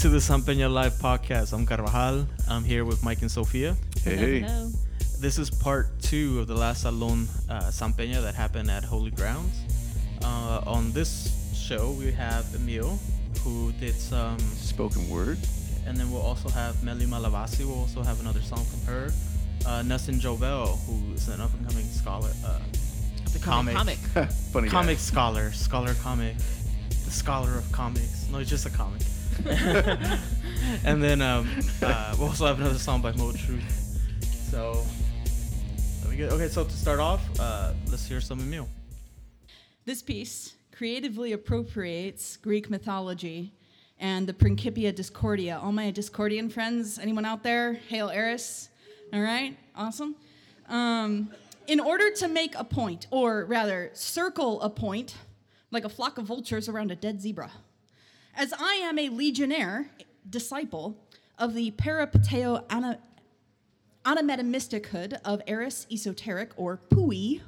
to the San Peña Live podcast. I'm Carvajal. I'm here with Mike and Sofia. Hey, hey. hello. This is part two of the last Salon uh, San Peña that happened at Holy Grounds. Uh, on this show, we have Emile, who did some, Spoken word. and then we'll also have Meli Malavasi. We'll also have another song from her. Uh, Nelson Jovel, who is an up and coming scholar, uh, the comic, Comic. Funny guy. comic scholar, scholar comic, the scholar of comics. No, it's just a comic. and then um, uh, we'll also have another song by Mo Truth. So, let me get okay. So to start off, uh, let's hear some Emile. This piece creatively appropriates Greek mythology and the Principia Discordia. All my Discordian friends, anyone out there? Hail Eris. All right, awesome. Um, in order to make a point, or rather, circle a point, like a flock of vultures around a dead zebra. As I am a legionnaire, disciple of the Peripateo ana, Anametamystikhood of Eris Esoteric, or POEE,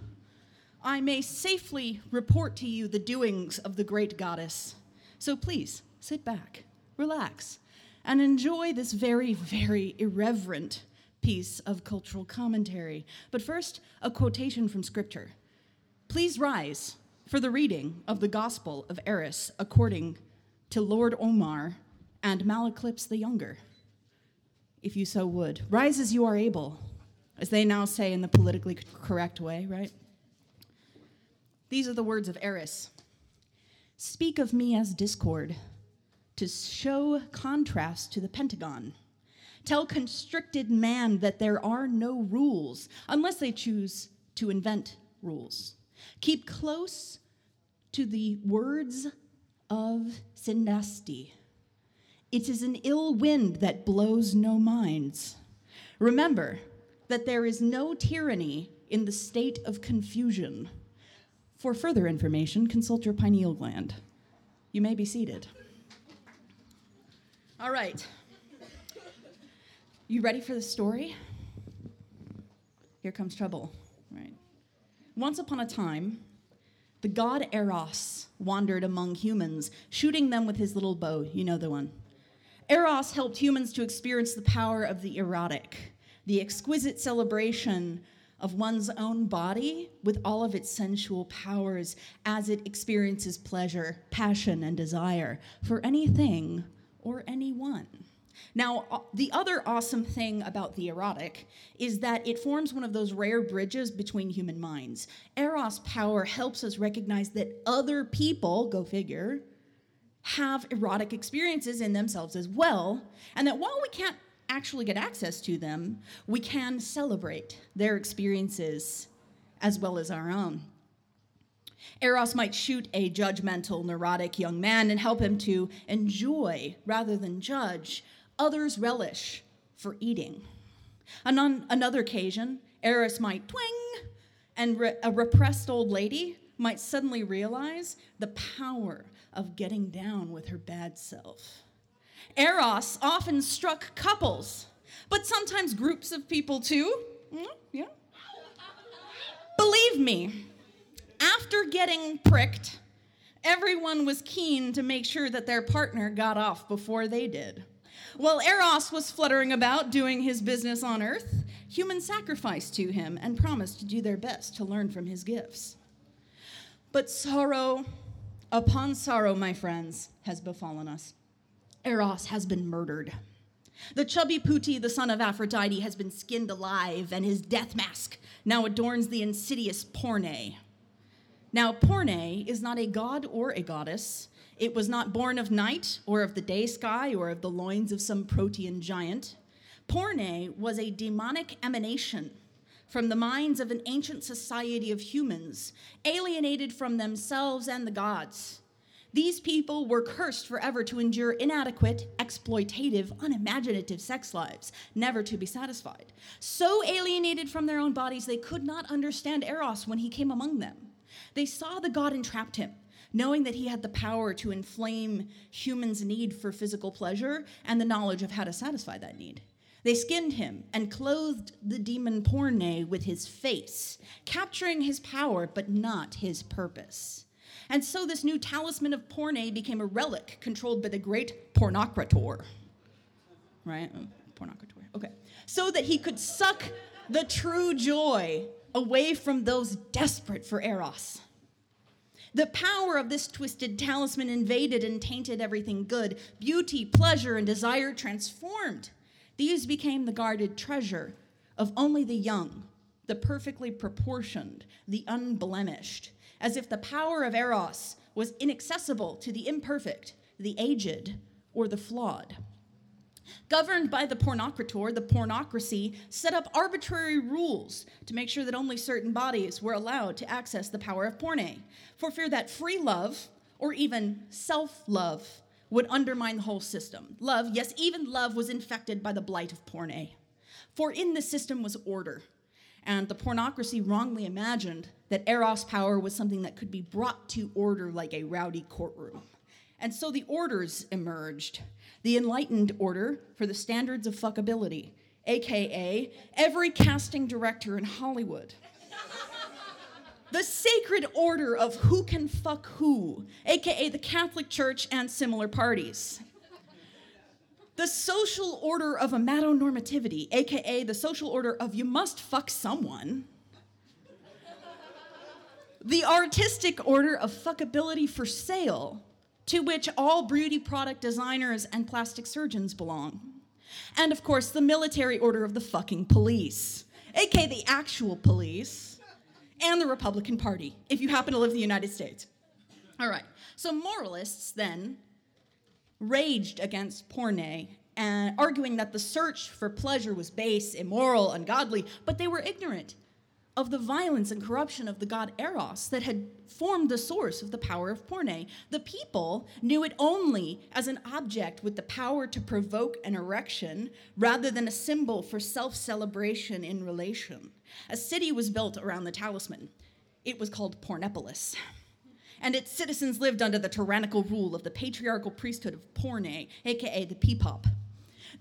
I may safely report to you the doings of the great goddess. So please sit back, relax, and enjoy this very, very irreverent piece of cultural commentary. But first, a quotation from scripture. Please rise for the reading of the Gospel of Eris according to Lord Omar and Malaclypse the Younger, if you so would. Rise as you are able, as they now say in the politically correct way, right? These are the words of Eris Speak of me as discord, to show contrast to the Pentagon. Tell constricted man that there are no rules unless they choose to invent rules. Keep close to the words of Syadasti. It is an ill wind that blows no minds. Remember that there is no tyranny in the state of confusion. For further information, consult your pineal gland. You may be seated. All right. You ready for the story? Here comes trouble. Right. Once upon a time, the god Eros wandered among humans, shooting them with his little bow. You know the one. Eros helped humans to experience the power of the erotic, the exquisite celebration of one's own body with all of its sensual powers as it experiences pleasure, passion, and desire for anything or anyone. Now, uh, the other awesome thing about the erotic is that it forms one of those rare bridges between human minds. Eros power helps us recognize that other people, go figure, have erotic experiences in themselves as well, and that while we can't actually get access to them, we can celebrate their experiences as well as our own. Eros might shoot a judgmental, neurotic young man and help him to enjoy rather than judge others' relish for eating. And on another occasion, Eros might twing, and re- a repressed old lady might suddenly realize the power of getting down with her bad self. Eros often struck couples, but sometimes groups of people too. Mm, Yeah. Believe me, after getting pricked, everyone was keen to make sure that their partner got off before they did. While Eros was fluttering about doing his business on earth, humans sacrificed to him and promised to do their best to learn from his gifts. But sorrow upon sorrow, my friends, has befallen us. Eros has been murdered. The chubby Puti, the son of Aphrodite, has been skinned alive, and his death mask now adorns the insidious Porne. Now, Porne is not a god or a goddess. It was not born of night, or of the day sky, or of the loins of some protean giant. Porne was a demonic emanation from the minds of an ancient society of humans, alienated from themselves and the gods. These people were cursed forever to endure inadequate, exploitative, unimaginative sex lives, never to be satisfied. So alienated from their own bodies, they could not understand Eros when he came among them. They saw the god entrapped him, knowing that he had the power to inflame humans' need for physical pleasure and the knowledge of how to satisfy that need. They skinned him and clothed the demon Porne with his face, capturing his power but not his purpose. And so this new talisman of Porne became a relic controlled by the great Pornocrator. Right? Oh, Pornocrator. Okay. So that he could suck the true joy away from those desperate for Eros. The power of this twisted talisman invaded and tainted everything good. Beauty, pleasure, and desire transformed. These became the guarded treasure of only the young, the perfectly proportioned, the unblemished, as if the power of Eros was inaccessible to the imperfect, the aged, or the flawed. Governed by the pornocrator, the pornocracy set up arbitrary rules to make sure that only certain bodies were allowed to access the power of porne, for fear that free love, or even self love, would undermine the whole system. Love, yes, even love was infected by the blight of porne. For in the system was order, and the pornocracy wrongly imagined that Eros power was something that could be brought to order like a rowdy courtroom. And so the orders emerged the enlightened order for the standards of fuckability, aka every casting director in Hollywood. the sacred order of who can fuck who, aka the Catholic Church and similar parties. The social order of amatonormativity, aka the social order of you must fuck someone. The artistic order of fuckability for sale, to which all beauty product designers and plastic surgeons belong. And of course, the military order of the fucking police, aka the actual police, and the Republican Party, if you happen to live in the United States. All right, so moralists then raged against porne and arguing that the search for pleasure was base, immoral, ungodly, but they were ignorant of the violence and corruption of the god Eros that had formed the source of the power of porne. The people knew it only as an object with the power to provoke an erection rather than a symbol for self celebration in relation. A city was built around the talisman. It was called Pornepolis. And its citizens lived under the tyrannical rule of the patriarchal priesthood of Porne, aka the Peepop.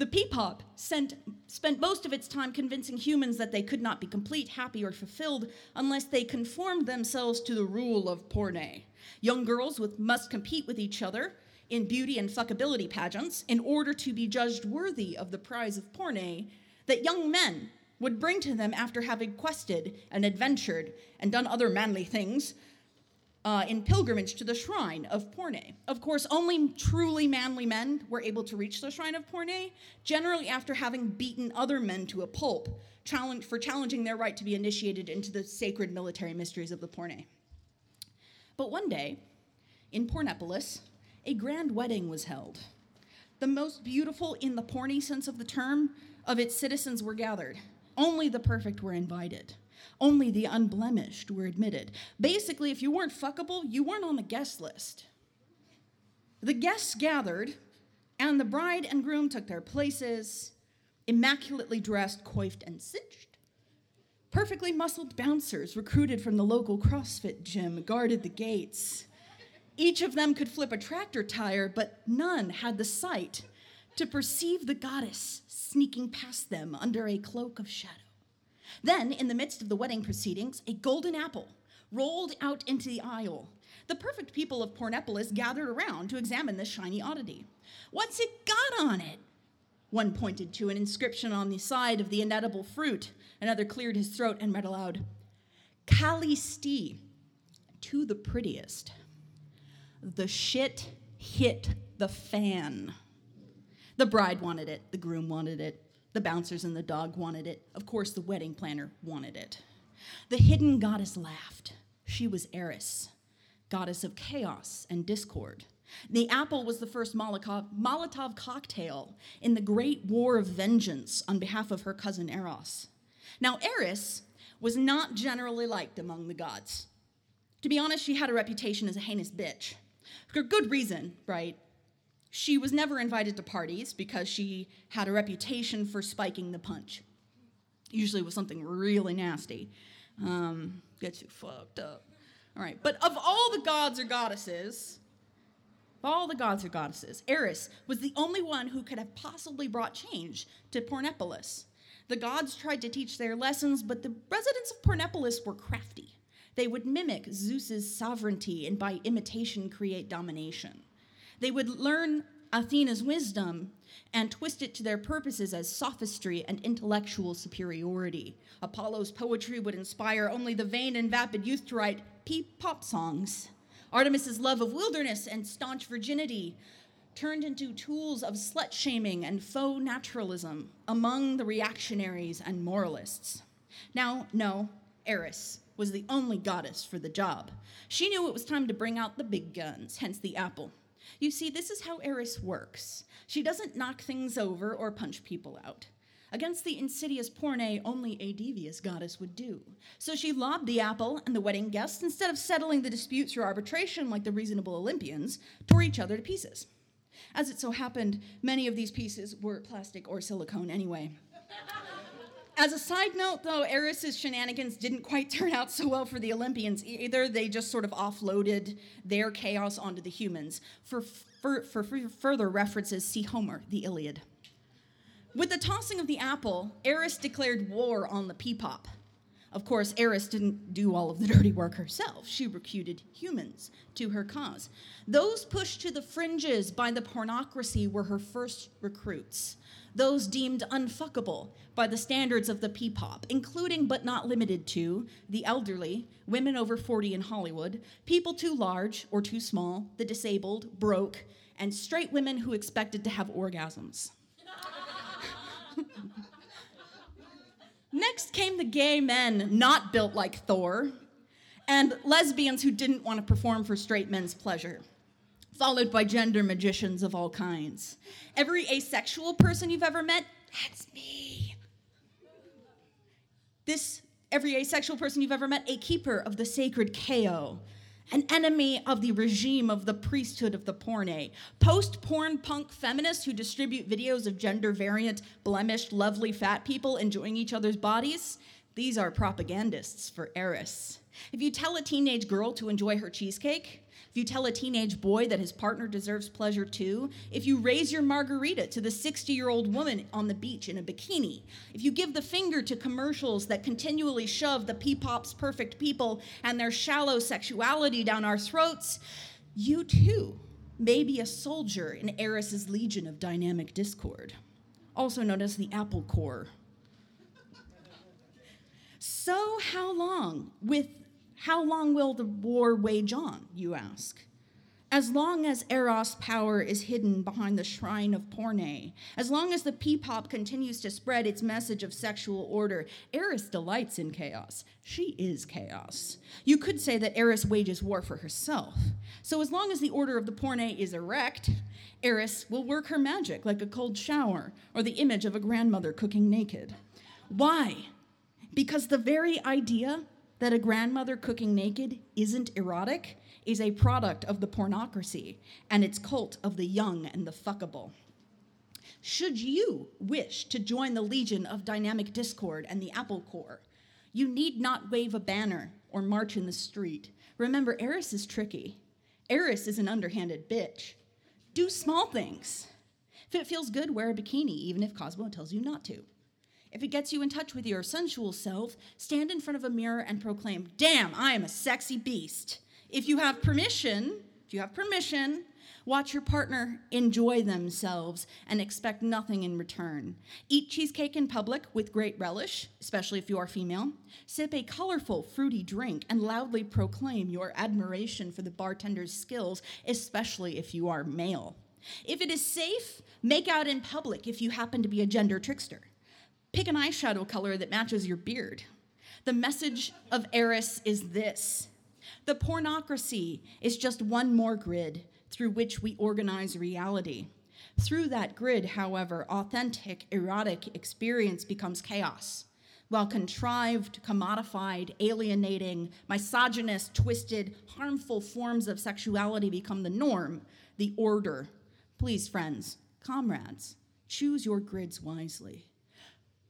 The Peepop sent, spent most of its time convincing humans that they could not be complete, happy, or fulfilled unless they conformed themselves to the rule of porne. Young girls with, must compete with each other in beauty and fuckability pageants in order to be judged worthy of the prize of porne that young men would bring to them after having quested and adventured and done other manly things uh, in pilgrimage to the shrine of Porne. Of course, only truly manly men were able to reach the shrine of Porne, generally after having beaten other men to a pulp challenge, for challenging their right to be initiated into the sacred military mysteries of the Porne. But one day, in Pornepolis, a grand wedding was held. The most beautiful, in the Porne sense of the term, of its citizens were gathered. Only the perfect were invited. Only the unblemished were admitted. Basically, if you weren't fuckable, you weren't on the guest list. The guests gathered, and the bride and groom took their places, immaculately dressed, coiffed, and cinched. Perfectly muscled bouncers recruited from the local CrossFit gym guarded the gates. Each of them could flip a tractor tire, but none had the sight to perceive the goddess sneaking past them under a cloak of shadow. Then, in the midst of the wedding proceedings, a golden apple rolled out into the aisle. The perfect people of Pornepolis gathered around to examine this shiny oddity. What's it got on it? One pointed to an inscription on the side of the inedible fruit. Another cleared his throat and read aloud Kallisti, to the prettiest. The shit hit the fan. The bride wanted it, the groom wanted it, the bouncers and the dog wanted it. Of course, the wedding planner wanted it. The hidden goddess laughed. She was Eris, goddess of chaos and discord. The apple was the first Molotov, Molotov cocktail in the great war of vengeance on behalf of her cousin Eros. Now, Eris was not generally liked among the gods. To be honest, she had a reputation as a heinous bitch. For good reason, right? She was never invited to parties because she had a reputation for spiking the punch. Usually with something really nasty. Um, gets you fucked up. All right, but of all the gods or goddesses, of all the gods or goddesses, Eris was the only one who could have possibly brought change to Pornepolis. The gods tried to teach their lessons, but the residents of Pornepolis were crafty. They would mimic Zeus's sovereignty and by imitation create domination. They would learn Athena's wisdom and twist it to their purposes as sophistry and intellectual superiority. Apollo's poetry would inspire only the vain and vapid youth to write peep pop songs. Artemis's love of wilderness and staunch virginity turned into tools of slut shaming and faux naturalism among the reactionaries and moralists. Now, no, Eris was the only goddess for the job. She knew it was time to bring out the big guns, hence the apple. You see, this is how Eris works. She doesn't knock things over or punch people out. Against the insidious Porne, only a devious goddess would do. So she lobbed the apple, and the wedding guests, instead of settling the dispute through arbitration like the reasonable Olympians, tore each other to pieces. As it so happened, many of these pieces were plastic or silicone anyway. As a side note, though, Eris's shenanigans didn't quite turn out so well for the Olympians either. They just sort of offloaded their chaos onto the humans. For, for, for, for further references, see Homer, the Iliad. With the tossing of the apple, Eris declared war on the Peepop. Of course, Eris didn't do all of the dirty work herself. She recruited humans to her cause. Those pushed to the fringes by the pornocracy were her first recruits. Those deemed unfuckable by the standards of the Peepop, including but not limited to the elderly, women over 40 in Hollywood, people too large or too small, the disabled, broke, and straight women who expected to have orgasms. Next came the gay men not built like Thor, and lesbians who didn't want to perform for straight men's pleasure, followed by gender magicians of all kinds. Every asexual person you've ever met, that's me. This, every asexual person you've ever met, a keeper of the sacred Chao, an enemy of the regime of the priesthood of the porne, post porn punk feminists who distribute videos of gender variant, blemished, lovely fat people enjoying each other's bodies. These are propagandists for Eris. If you tell a teenage girl to enjoy her cheesecake, if you tell a teenage boy that his partner deserves pleasure too, if you raise your margarita to the 60 year old woman on the beach in a bikini, if you give the finger to commercials that continually shove the P-pop's perfect people and their shallow sexuality down our throats, you too may be a soldier in Eris's legion of dynamic discord, also known as the Apple Corps. So, how long with how long will the war wage on, you ask? As long as Eros power is hidden behind the shrine of Porne, as long as the P-pop continues to spread its message of sexual order, Eris delights in chaos. She is chaos. You could say that Eris wages war for herself. So as long as the order of the Porne is erect, Eris will work her magic like a cold shower or the image of a grandmother cooking naked. Why? Because the very idea that a grandmother cooking naked isn't erotic is a product of the pornocracy and its cult of the young and the fuckable. Should you wish to join the legion of dynamic discord and the Apple Corps, you need not wave a banner or march in the street. Remember, Eris is tricky. Eris is an underhanded bitch. Do small things. If it feels good, wear a bikini, even if Cosmo tells you not to. If it gets you in touch with your sensual self, stand in front of a mirror and proclaim, Damn, I am a sexy beast. If you have permission, if you have permission, watch your partner enjoy themselves and expect nothing in return. Eat cheesecake in public with great relish, especially if you are female. Sip a colorful, fruity drink and loudly proclaim your admiration for the bartender's skills, especially if you are male. If it is safe, make out in public if you happen to be a gender trickster. Pick an eyeshadow color that matches your beard. The message of Eris is this the pornocracy is just one more grid through which we organize reality. Through that grid, however, authentic, erotic experience becomes chaos, while contrived, commodified, alienating, misogynist, twisted, harmful forms of sexuality become the norm, the order. Please, friends, comrades, choose your grids wisely.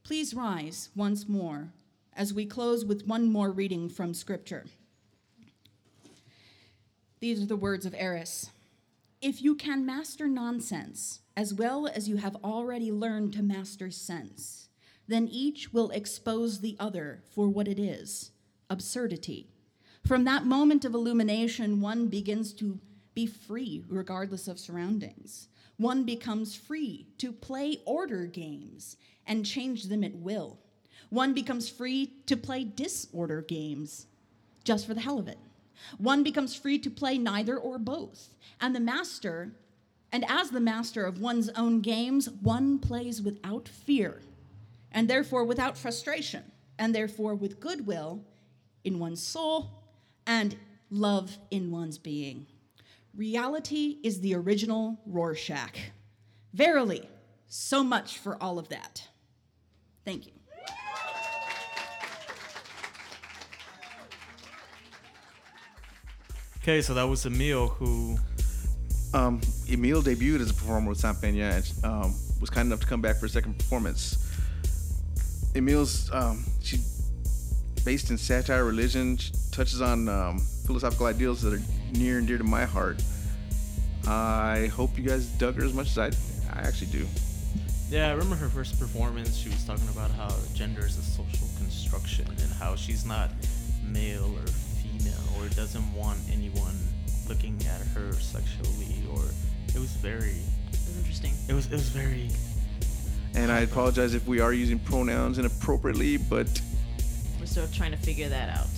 Please rise once more as we close with one more reading from Scripture. These are the words of Eris. If you can master nonsense as well as you have already learned to master sense, then each will expose the other for what it is absurdity. From that moment of illumination, one begins to be free regardless of surroundings. One becomes free to play order games and change them at will. One becomes free to play disorder games just for the hell of it. One becomes free to play neither or both. And the master, and as the master of one's own games, one plays without fear, and therefore without frustration, and therefore with goodwill in one's soul and love in one's being. Reality is the original Rorschach. Verily, so much for all of that. Thank you. Okay, so that was Emile who. Um, Emile debuted as a performer with San Peña and um, was kind enough to come back for a second performance. Emile's um, she based in satire, religion, she touches on um, philosophical ideals that are near and dear to my heart. I hope you guys dug her as much as I, I actually do. Yeah, I remember her first performance. She was talking about how gender is a social construction and how she's not male or female or doesn't want anyone looking at her sexually or it was very It was interesting. it was it was very And I apologize if we are using pronouns inappropriately, but We're still trying to figure that out.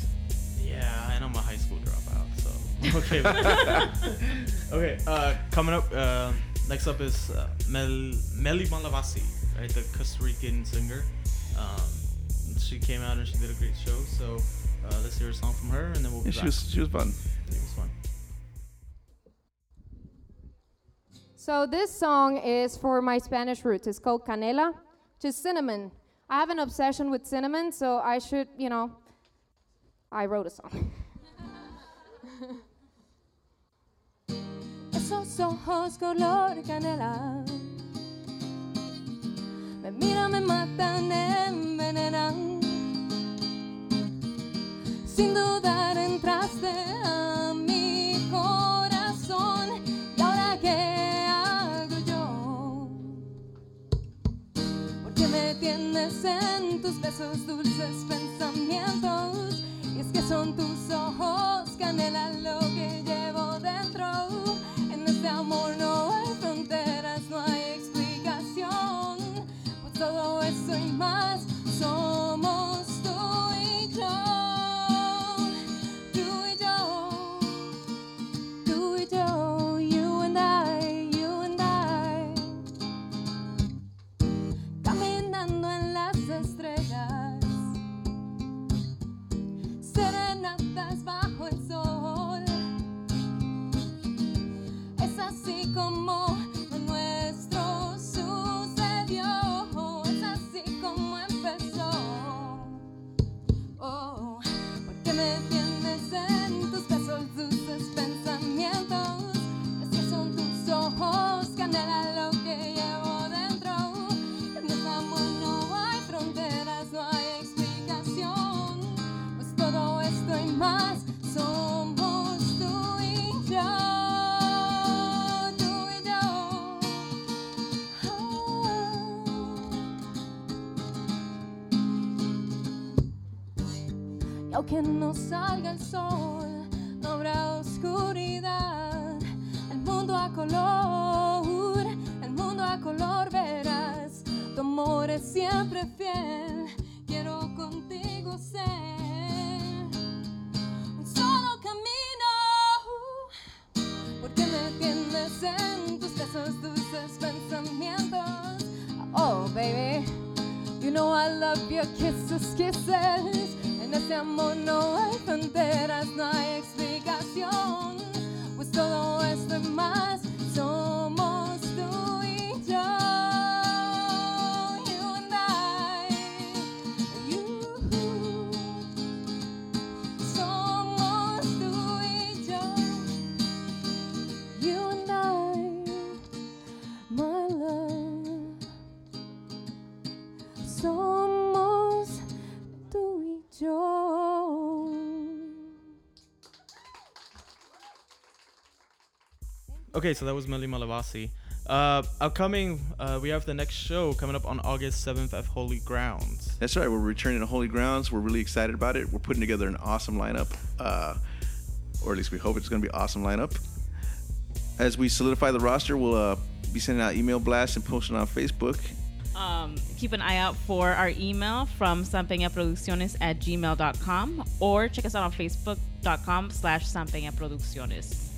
yeah, and I'm a high school dropout, so I'm okay. okay, uh, coming up uh, next up is uh, Mel Meli Malavasi, right, the Costa Rican singer. Um, she came out and she did a great show. So uh, let's hear a song from her, and then we'll be yeah, she was she was fun. It was fun. So this song is for my Spanish roots. It's called Canela, which is cinnamon. I have an obsession with cinnamon, so I should, you know, I wrote a song. Esos ojos color canela me miran, me matan, envenenan. Sin dudar entraste a mi corazón y ahora qué hago yo? Porque me tienes en tus besos dulces pensamientos y es que son tus ojos canela lo aunque no salga el sol, no habrá oscuridad. El mundo a color, el mundo a color verás. Tu amor es siempre fiel. Quiero contigo ser un solo camino. Porque me tienes en tus besos, dulces pensamientos. Oh, baby. You know I love your kisses, kisses. En este amor no hay fronteras, no hay explicación. Pues todo esto y más Okay, so that was Meli Malavasi. Uh, upcoming, uh, we have the next show coming up on August 7th at Holy Grounds. That's right. We're returning to Holy Grounds. We're really excited about it. We're putting together an awesome lineup, uh, or at least we hope it's going to be an awesome lineup. As we solidify the roster, we'll uh, be sending out email blasts and posting on Facebook. Um, keep an eye out for our email from sampeñaproducciones at gmail.com or check us out on facebook.com slash sampeñaproducciones.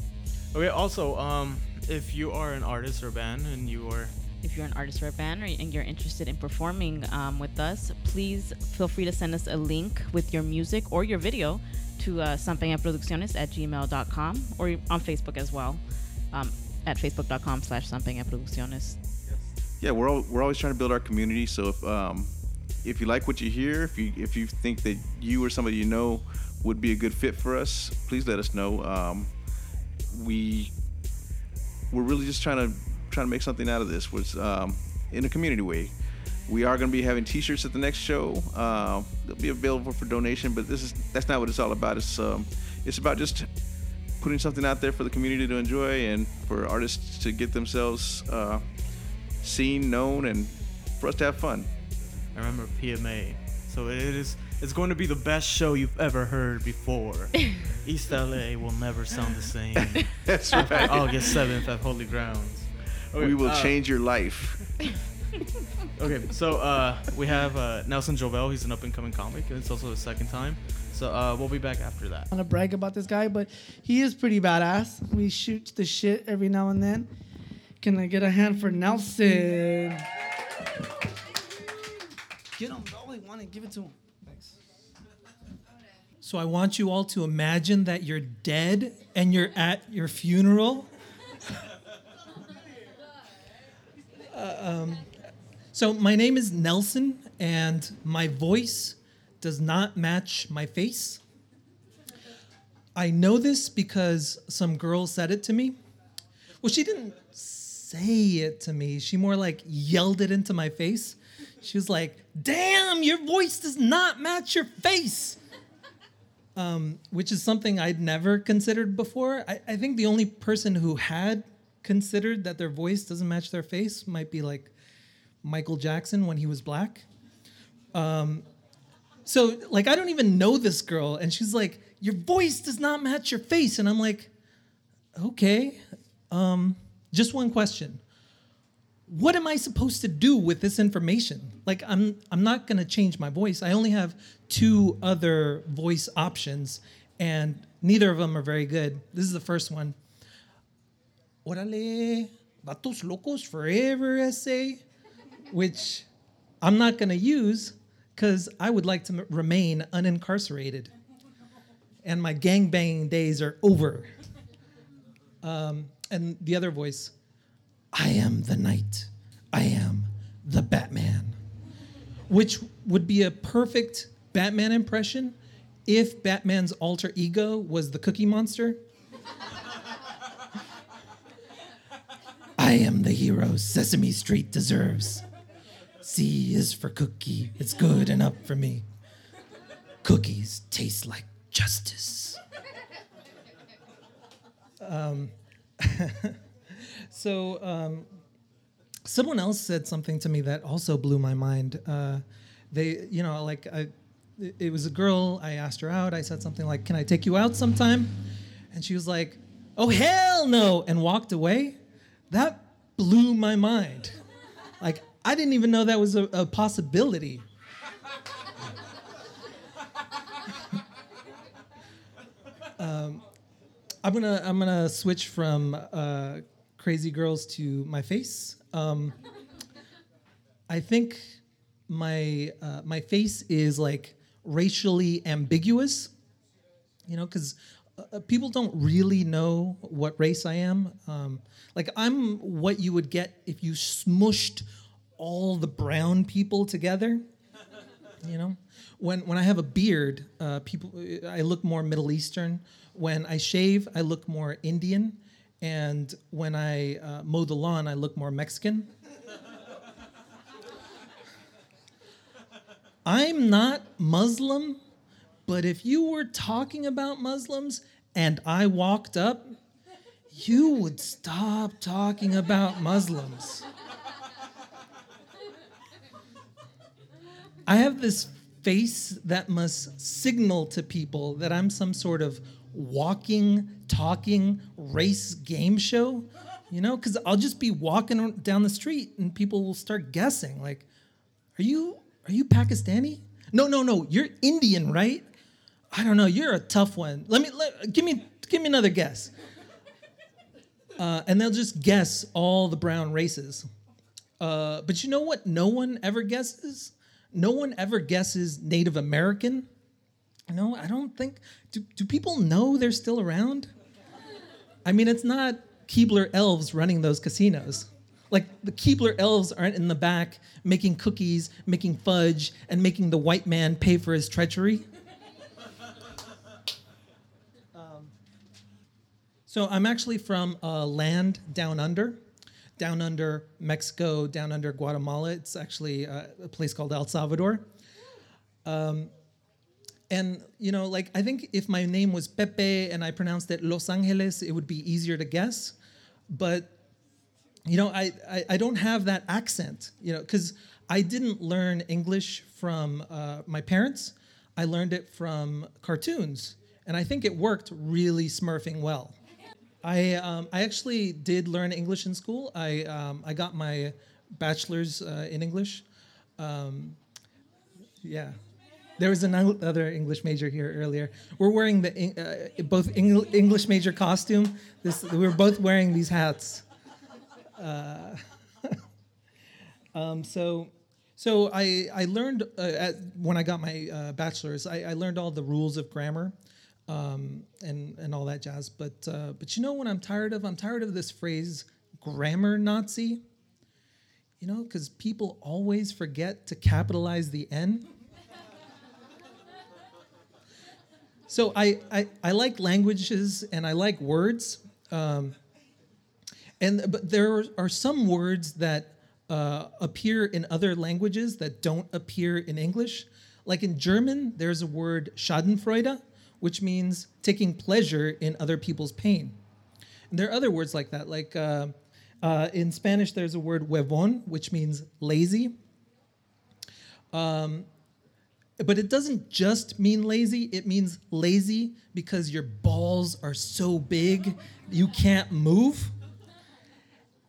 Okay, also, um, if you are an artist or band and you are If you're an artist or a band or, and you're interested in performing um, with us, please feel free to send us a link with your music or your video to uh, sampeñaproducciones at gmail.com or on Facebook as well um, at facebook.com slash sampeñaproducciones. Yeah, we're all, we're always trying to build our community. So if um, if you like what you hear, if you if you think that you or somebody you know would be a good fit for us, please let us know. Um, we we're really just trying to trying to make something out of this. Was um, in a community way. We are going to be having T-shirts at the next show. Uh, they'll be available for donation, but this is that's not what it's all about. It's um, it's about just putting something out there for the community to enjoy and for artists to get themselves uh, seen, known, and for us to have fun. I remember PMA. So it is. It's going to be the best show you've ever heard before. East LA will never sound the same. That's right. August seventh at Holy Grounds. Okay, we will uh, change your life. Okay, so uh, we have uh, Nelson Jovel. He's an up and coming comic, and it's also his second time. So uh, we'll be back after that. want to brag about this guy, but he is pretty badass. We shoot the shit every now and then. Can I get a hand for Nelson? Get him. All I want to give it to him. So I want you all to imagine that you're dead and you're at your funeral. Uh, um, so my name is Nelson, and my voice does not match my face. I know this because some girl said it to me. Well, she didn't say it to me. She more like yelled it into my face. She was like, "Damn, your voice does not match your face." Um, which is something I'd never considered before. I, I think the only person who had considered that their voice doesn't match their face might be like Michael Jackson when he was black. Um, so, like, I don't even know this girl, and she's like, Your voice does not match your face. And I'm like, Okay. Um, just one question what am I supposed to do with this information? Like I'm I'm not going to change my voice. I only have two other voice options and neither of them are very good. This is the first one. Órale, vatos locos forever ese, which I'm not going to use cuz I would like to m- remain unincarcerated. And my gangbanging days are over. Um, and the other voice, I am the knight. I am the Batman. Which would be a perfect Batman impression if Batman's alter ego was the Cookie Monster. I am the hero Sesame Street deserves. C is for cookie. It's good enough for me. Cookies taste like justice. Um, so um, someone else said something to me that also blew my mind. Uh, they, you know, like I, it- was a girl. I asked her out. I said something like, "Can I take you out sometime?" And she was like, "Oh hell no!" and walked away. That blew my mind. Like I didn't even know that was a, a possibility. um, I'm gonna I'm gonna switch from uh, crazy girls to my face. Um, I think my uh, my face is like racially ambiguous, you know, because uh, people don't really know what race I am. Um, like I'm what you would get if you smushed all the brown people together. You know, when when I have a beard, uh, people I look more Middle Eastern. When I shave, I look more Indian, and when I uh, mow the lawn, I look more Mexican. I'm not Muslim, but if you were talking about Muslims and I walked up, you would stop talking about Muslims. I have this face that must signal to people that I'm some sort of walking, talking race game show, you know, because I'll just be walking down the street and people will start guessing, like, are you are you Pakistani? No, no, no, you're Indian, right? I don't know, you're a tough one. Let me let, give me give me another guess. Uh, and they'll just guess all the brown races. Uh, but you know what? No one ever guesses. No one ever guesses Native American. No, I don't think. Do, do people know they're still around? I mean, it's not Keebler elves running those casinos. Like the Keebler elves aren't in the back making cookies, making fudge, and making the white man pay for his treachery. Um, so I'm actually from a land down under, down under Mexico, down under Guatemala. It's actually uh, a place called El Salvador. Um, and you know, like I think if my name was Pepe and I pronounced it Los Angeles, it would be easier to guess. But you know, I I, I don't have that accent. You know, because I didn't learn English from uh, my parents. I learned it from cartoons, and I think it worked really smurfing well. I um, I actually did learn English in school. I um, I got my bachelor's uh, in English. Um, yeah, there was another English major here earlier. We're wearing the uh, both Eng- English major costume. This we were both wearing these hats. Uh, um, so, so I I learned uh, at, when I got my uh, bachelor's. I, I learned all the rules of grammar. Um, and and all that jazz, but uh, but you know what I'm tired of? I'm tired of this phrase grammar Nazi. You know, because people always forget to capitalize the N. So I, I, I like languages and I like words. Um, and but there are some words that uh, appear in other languages that don't appear in English. Like in German, there's a word Schadenfreude, which means taking pleasure in other people's pain. And there are other words like that. Like uh, uh, in Spanish, there's a word huevon, which means lazy. Um, but it doesn't just mean lazy, it means lazy because your balls are so big you can't move.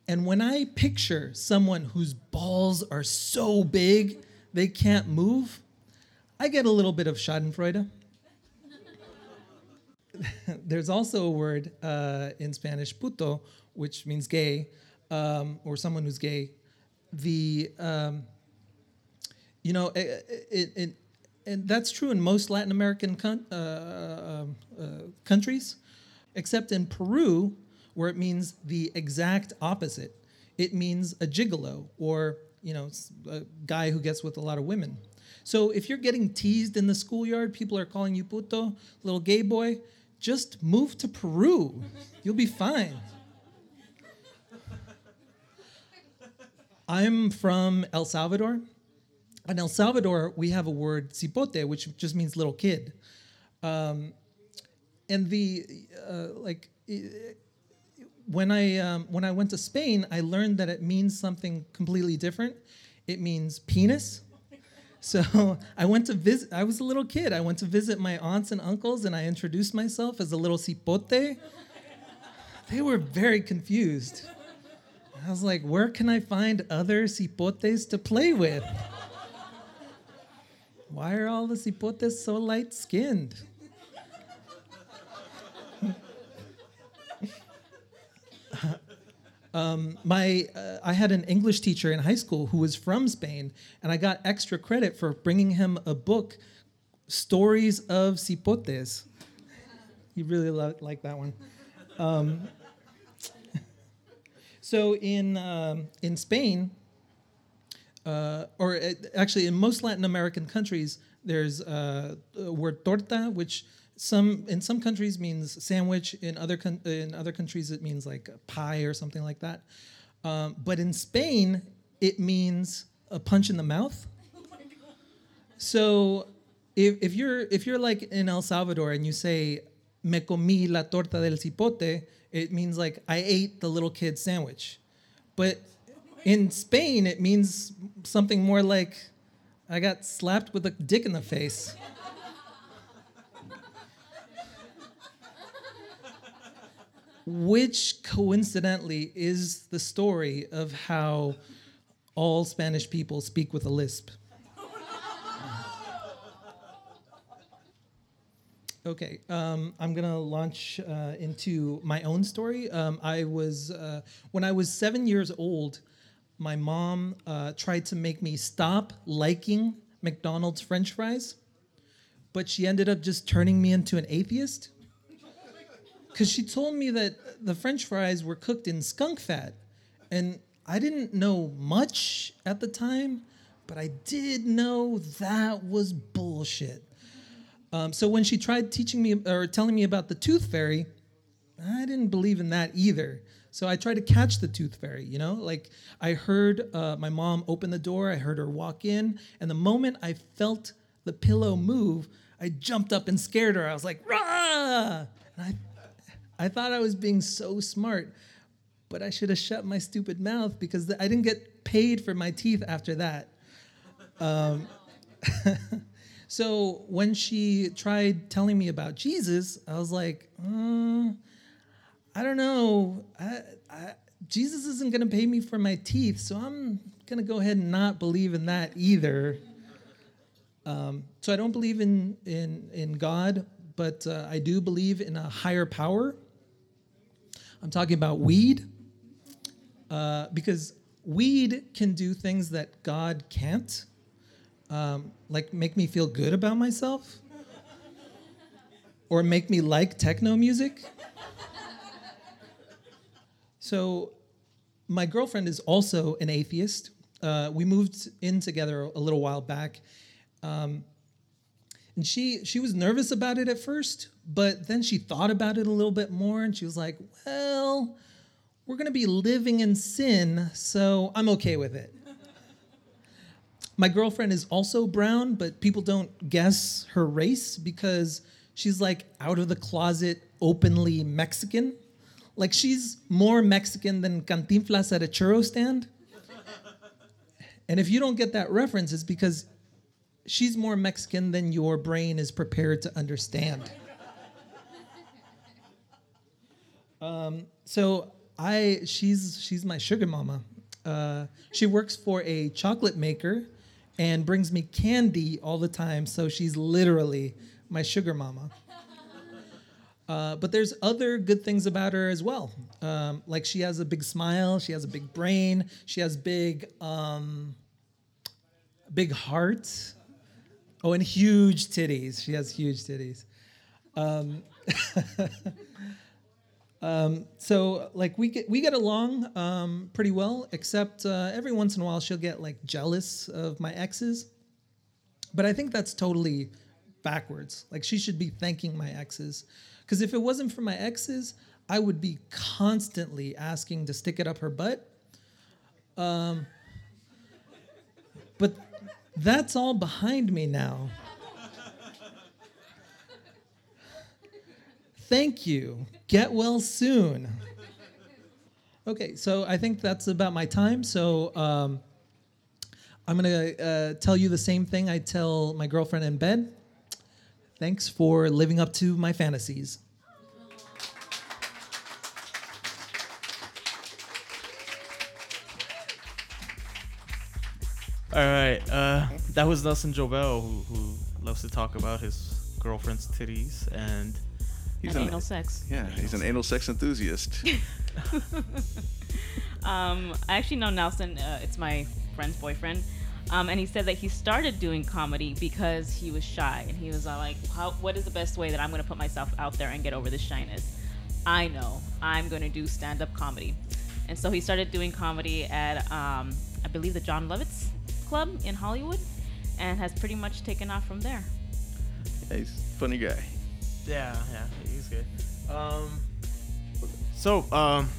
And when I picture someone whose balls are so big they can't move, I get a little bit of Schadenfreude. There's also a word uh, in Spanish, puto, which means gay, um, or someone who's gay. The um, you know, it, it, it, and that's true in most Latin American con- uh, uh, uh, countries, except in Peru, where it means the exact opposite. It means a gigolo, or you know, a guy who gets with a lot of women. So if you're getting teased in the schoolyard, people are calling you puto, little gay boy. Just move to Peru. You'll be fine. I'm from El Salvador. In El Salvador, we have a word cipote, which just means little kid. Um, and the uh, like when I um, when I went to Spain, I learned that it means something completely different. It means penis. So I went to visit. I was a little kid. I went to visit my aunts and uncles, and I introduced myself as a little cipote. They were very confused. I was like, "Where can I find other cipotes to play with?" Why are all the cipotes so light skinned? um, my, uh, I had an English teacher in high school who was from Spain, and I got extra credit for bringing him a book, Stories of Cipotes. He really loved, liked that one. Um, so in um, in Spain, uh, or it, actually in most Latin American countries, there's uh, a word torta, which some in some countries means sandwich. In other con- in other countries, it means like pie or something like that. Um, but in Spain, it means a punch in the mouth. So if, if you're if you're like in El Salvador and you say me comí la torta del cipote, it means like I ate the little kid sandwich. But in Spain, it means something more like I got slapped with a dick in the face. Which coincidentally is the story of how all Spanish people speak with a lisp. Okay, um, I'm gonna launch uh, into my own story. Um, I was uh, when I was seven years old. My mom uh, tried to make me stop liking McDonald's French fries, but she ended up just turning me into an atheist. Because she told me that the French fries were cooked in skunk fat, and I didn't know much at the time, but I did know that was bullshit. Um, so when she tried teaching me or telling me about the tooth fairy, I didn't believe in that either. So I tried to catch the tooth fairy, you know? Like I heard uh, my mom open the door, I heard her walk in, and the moment I felt the pillow move, I jumped up and scared her. I was like, rah! And I, I thought I was being so smart, but I should have shut my stupid mouth because I didn't get paid for my teeth after that. Um, so when she tried telling me about Jesus, I was like, mm, I don't know. I, I, Jesus isn't going to pay me for my teeth, so I'm going to go ahead and not believe in that either. Um, so I don't believe in in in God, but uh, I do believe in a higher power. I'm talking about weed, uh, because weed can do things that God can't, um, like make me feel good about myself, or make me like techno music. So, my girlfriend is also an atheist. Uh, we moved in together a little while back, um, and she she was nervous about it at first, but then she thought about it a little bit more, and she was like, "Well, we're gonna be living in sin, so I'm okay with it." My girlfriend is also brown, but people don't guess her race because she's like out of the closet, openly Mexican. Like she's more Mexican than Cantinflas at a churro stand. And if you don't get that reference, it's because she's more Mexican than your brain is prepared to understand. Um, so I, she's she's my sugar mama. Uh, she works for a chocolate maker and brings me candy all the time. So she's literally my sugar mama. Uh, but there's other good things about her as well. Um, like she has a big smile, she has a big brain, she has big, um, big heart. Oh, and huge titties. She has huge titties. Um, um, so like we get we get along um, pretty well, except uh, every once in a while she'll get like jealous of my exes. But I think that's totally backwards. Like she should be thanking my exes. Because if it wasn't for my exes, I would be constantly asking to stick it up her butt. Um, but that's all behind me now. Thank you. Get well soon. Okay, so I think that's about my time. So um, I'm gonna uh, tell you the same thing I tell my girlfriend in bed. Thanks for living up to my fantasies. All right, uh, that was Nelson Jovel, who, who loves to talk about his girlfriend's titties and He's and an anal sex. yeah, he's an anal sex enthusiast. Um, I actually know Nelson. Uh, it's my friend's boyfriend. Um, and he said that he started doing comedy because he was shy, and he was like, How, "What is the best way that I'm going to put myself out there and get over this shyness? I know I'm going to do stand-up comedy." And so he started doing comedy at, um, I believe, the Jon Lovitz Club in Hollywood, and has pretty much taken off from there. Yeah, he's a funny guy. Yeah, yeah, he's good. Um, so um,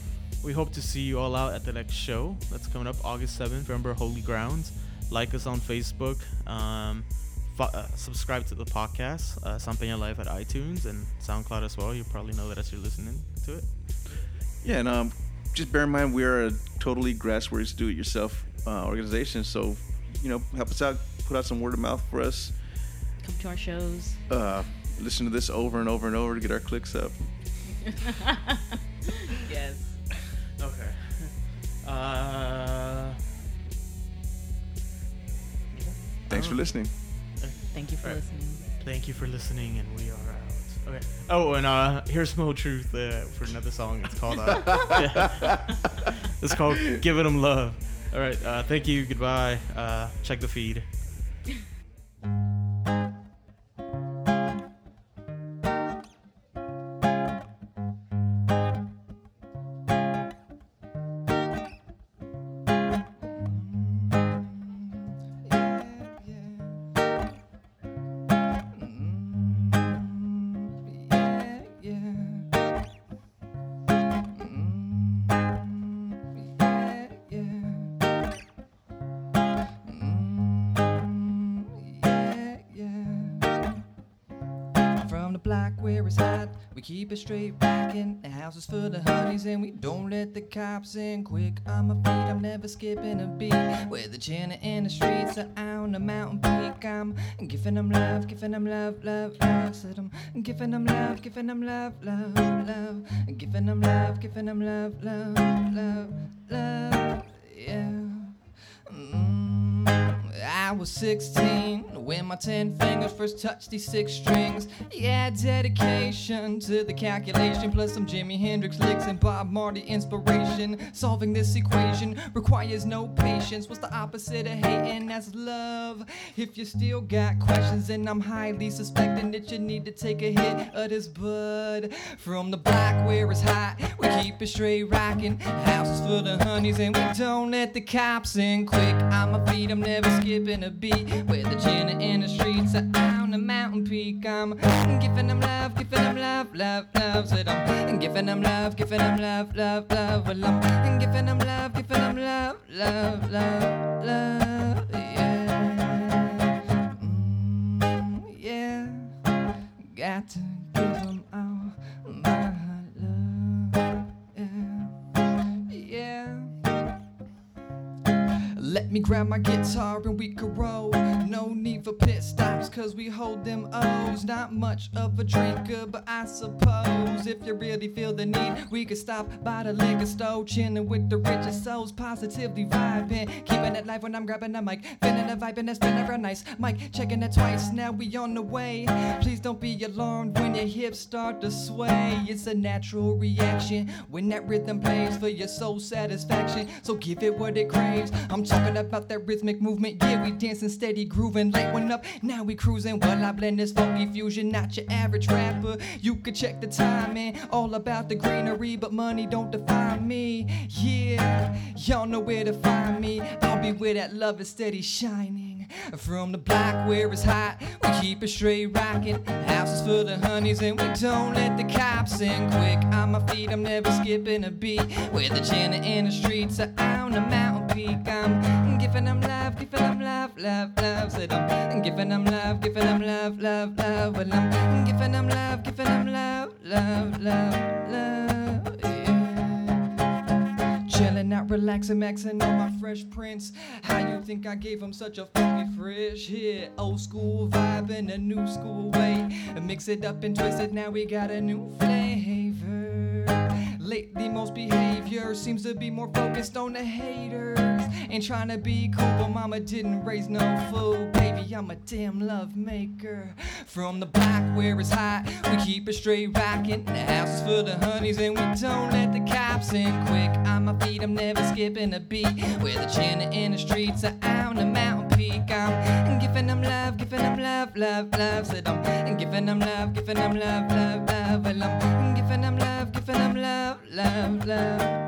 we hope to see you all out at the next show that's coming up August 7th. Remember Holy Grounds. Like us on Facebook. Um, fo- uh, subscribe to the podcast, uh, San Peña Live at iTunes and SoundCloud as well. You probably know that as you're listening to it. Yeah, and um, just bear in mind we are a totally grassroots do-it-yourself uh, organization. So, you know, help us out, put out some word of mouth for us. Come to our shows. Uh, listen to this over and over and over to get our clicks up. yes. Okay. Uh, Thanks for listening. Thank you for Right. listening. thank you for listening, and we are out. Okay. Oh, and uh, here's Mo Truth uh, for another song. It's called. Uh, yeah. It's called "Giving Them Love." All right. Uh, thank you. Goodbye. Uh, check the feed. The block where it's hot, we keep it straight back in. The house is full of honeys and we don't let the cops in. Quick on my feet, I'm never skipping a beat. Where the Jenna in the streets are on the mountain peak. I'm giving them love, giving them love, love, love. Said I'm giving them love, giving them love, love, love. Giving them love, giving them love, love, love, love. I was 16 when my 10 fingers first touched these six strings. Yeah, dedication to the calculation, plus some Jimi Hendrix licks and Bob Marley inspiration. Solving this equation requires no patience. What's the opposite of hating? That's love. If you still got questions, and I'm highly suspecting that you need to take a hit of this bud. From the block where it's hot, we keep it straight rockin'. Houses full of honeys, and we don't let the cops in. Quick on my feet, I'm never skipping a beat. Where the gin in the streets on the mountain peak. I'm giving them love, giving them love, love, love. Said I'm giving them love, giving them love, love, love. Well, I'm giving them love, giving them love, love, love, love. Yeah. Mm, yeah. Got to give them all Let me grab my guitar and we can roll. No need for pit stops, cause we hold them O's. Not much of a drinker, but I suppose if you really feel the need, we could stop by the liquor store, chilling with the richest souls, positively vibing. Keeping it live when I'm grabbing the mic, feeling the vibe and it's been a nice mic. Checking it twice, now we on the way. Please don't be alarmed when your hips start to sway. It's a natural reaction when that rhythm plays for your soul satisfaction. So give it what it craves. I'm talking about that rhythmic movement. Yeah, we dancing steady, grooving. Light one up, now we cruising. While I blend this funky fusion, not your average rapper. You could check the timing, all about the greenery, but money don't define me. Yeah, y'all know where to find me. I'll be where that love is steady shining. From the block where it's hot, we keep it straight rocking. Houses full of honeys, and we don't let the cops in. Quick on my feet, I'm never skipping a beat. With the Jenna in the streets are on the mountain peak. I'm giving them love, giving them love, love, love. Said I'm giving them love, giving them love, love, love. Well, I'm giving them love, giving them love, love, love, love. Yeah. Chilling out, relaxing, maxing on my fresh prints. How you think I gave him such a funky fresh hit? Old school vibe in a new school way. Mix it up and twist it, now we got a new flavor. Lately, most behavior seems to be more focused on the haters. Ain't trying to be cool, but mama didn't raise no fool. Baby, I'm a damn love maker. From the block where it's hot, we keep it straight rockin'. The house is full of honeys, and we don't let the cops in. Quick on my feet, I'm never skipping a beat. With a chin in the streets are on the mountain peak. I'm giving them love, giving them love, love, love. Said I'm giving them love, giving them love, love, love. Well, I'm giving them love, giving them love, love, love.